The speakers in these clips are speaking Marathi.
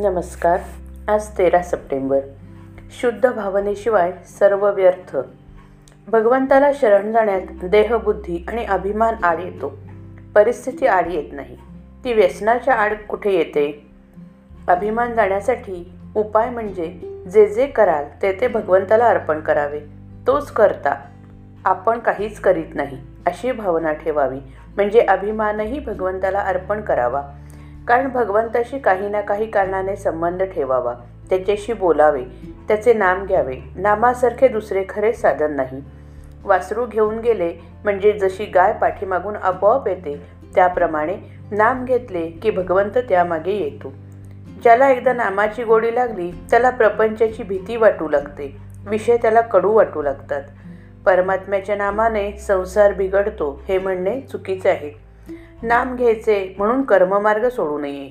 नमस्कार. आज तेरा सप्टेंबर. शुद्ध भावनेशिवाय सर्व व्यर्थ. भगवंताला शरण जाण्यात देहबुद्धी आणि अभिमान आड येतो. परिस्थिती आड येत नाही. ती व्यसनाच्या आड कुठे येते? अभिमान जाण्यासाठी उपाय म्हणजे जे जे कराल ते ते भगवंताला अर्पण करावे. तोच करता. आपण काहीच करीत नाही अशी भावना ठेवावी. म्हणजे अभिमानही भगवंताला अर्पण करावा. कारण भगवंताशी काही ना काही कारणाने संबंध ठेवावा त्याच्याशी बोलावे त्याचे नाम घ्यावे. नामासारखे दुसरे खरे साधन नाही. वासरू घेऊन गेले म्हणजे जशी गाय पाठीमागून आपोआप येते त्याप्रमाणे नाम घेतले की भगवंत त्यामागे येतो. ज्याला एकदा नामाची गोडी लागली त्याला प्रपंचाची भीती वाटू लागते. विषय त्याला कडू वाटू लागतात. परमात्म्याच्या नामाने संसार बिघडतो हे म्हणणे चुकीचे आहे. नाम घ्यायचे म्हणून कर्ममार्ग सोडू नये.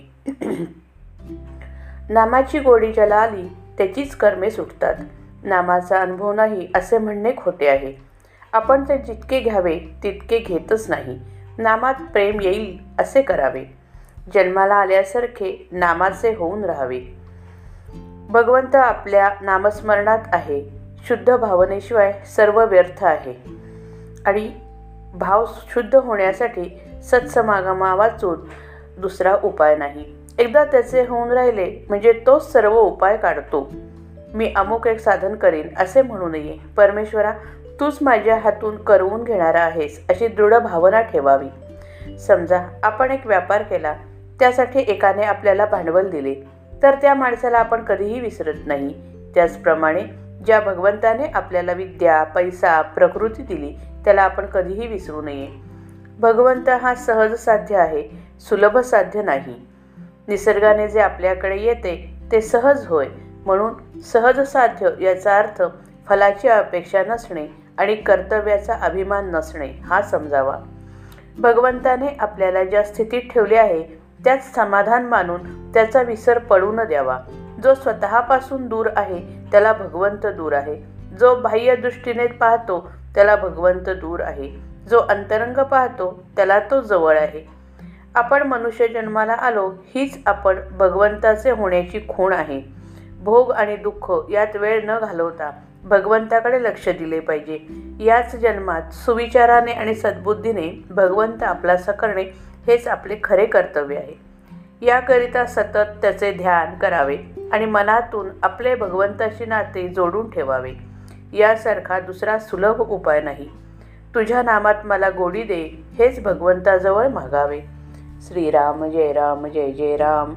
नामाची गोडी ज्याला आली त्याचीच कर्मे सुटतात. नामाचा अनुभव नाही असे म्हणणे खोटे आहे. आपण ते जितके घ्यावे तितके घेतच नाही. नामात प्रेम येईल असे करावे. जन्माला आल्यासारखे नामाचे होऊन राहावे. भगवंत आपल्या नामस्मरणात आहे. शुद्ध भावनेशिवाय सर्व व्यर्थ आहे. आणि भाव शुद्ध होण्यासाठी सत्समागमा वाचून दुसरा उपाय नाही. एकदा त्याचे होऊन राहिले म्हणजे तोच सर्व उपाय काढतो. मी अमुक एक साधन करीन असे म्हणू नये परमेश्वरा तूच माझ्या हातून करवून घेणारा आहेस अशी दृढ भावना ठेवावी. समजा आपण एक व्यापार केला त्यासाठी एकाने आपल्याला भांडवल दिले तर त्या माणसाला आपण कधीही विसरत नाही. त्याचप्रमाणे ज्या भगवंताने आपल्याला विद्या पैसा प्रकृती दिली त्याला आपण कधीही विसरू नये. भगवंत हा सहज साध्य आहे सुलभ साध्य नाही. निसर्गाने जे आपल्याकडे येते ते सहज होय म्हणून सहज साध्य याचा अर्थ फलाची अपेक्षा नसणे आणि कर्तव्याचा अभिमान नसणे हा समजावा. भगवंताने आपल्याला ज्या स्थितीत ठेवले आहे त्यात समाधान मानून त्याचा विसर पडू न द्यावा. जो स्वतःपासून दूर आहे त्याला भगवंत दूर आहे. जो बाह्य दृष्टीने पाहतो त्याला भगवंत दूर आहे. जो अंतरंग पाहतो त्याला तो जवळ आहे. आपण मनुष्य जन्माला आलो हीच आपण भगवंताचे होण्याची खूण आहे. भोग आणि दुःख यात वेळ न घालवता भगवंताकडे लक्ष दिले पाहिजे. याच जन्मात सुविचाराने आणि सद्बुद्धीने भगवंत आपलासा करणे हेच आपले खरे कर्तव्य आहे. याकरिता सतत त्याचे ध्यान करावे आणि मनातून आपले भगवंताशी नाते जोडून ठेवावे. यासारखा दुसरा सुलभ उपाय नाही. तुझ्या नामात मला गोडी दे हेच भगवंताजवळ मागावे. श्रीराम जय राम जय जय राम.